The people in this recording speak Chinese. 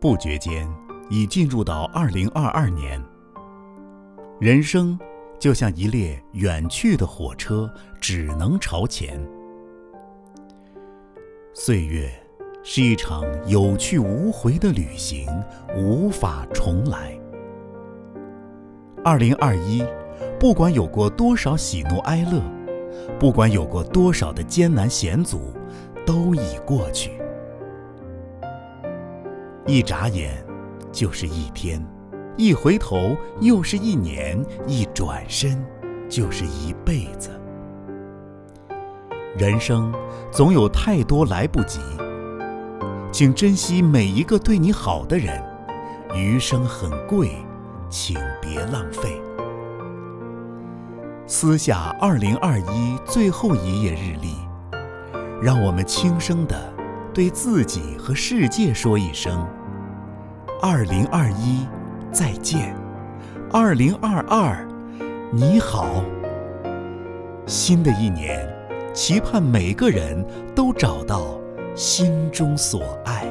不觉间，已进入到二零二二年。人生就像一列远去的火车，只能朝前。岁月是一场有去无回的旅行，无法重来。二零二一，不管有过多少喜怒哀乐，不管有过多少的艰难险阻，都已过去。一眨眼，就是一天；一回头，又是一年；一转身，就是一辈子。人生总有太多来不及，请珍惜每一个对你好的人。余生很贵。请别浪费。撕下二零二一最后一页日历，让我们轻声地对自己和世界说一声：“二零二一，再见；二零二二，你好。”新的一年，期盼每个人都找到心中所爱。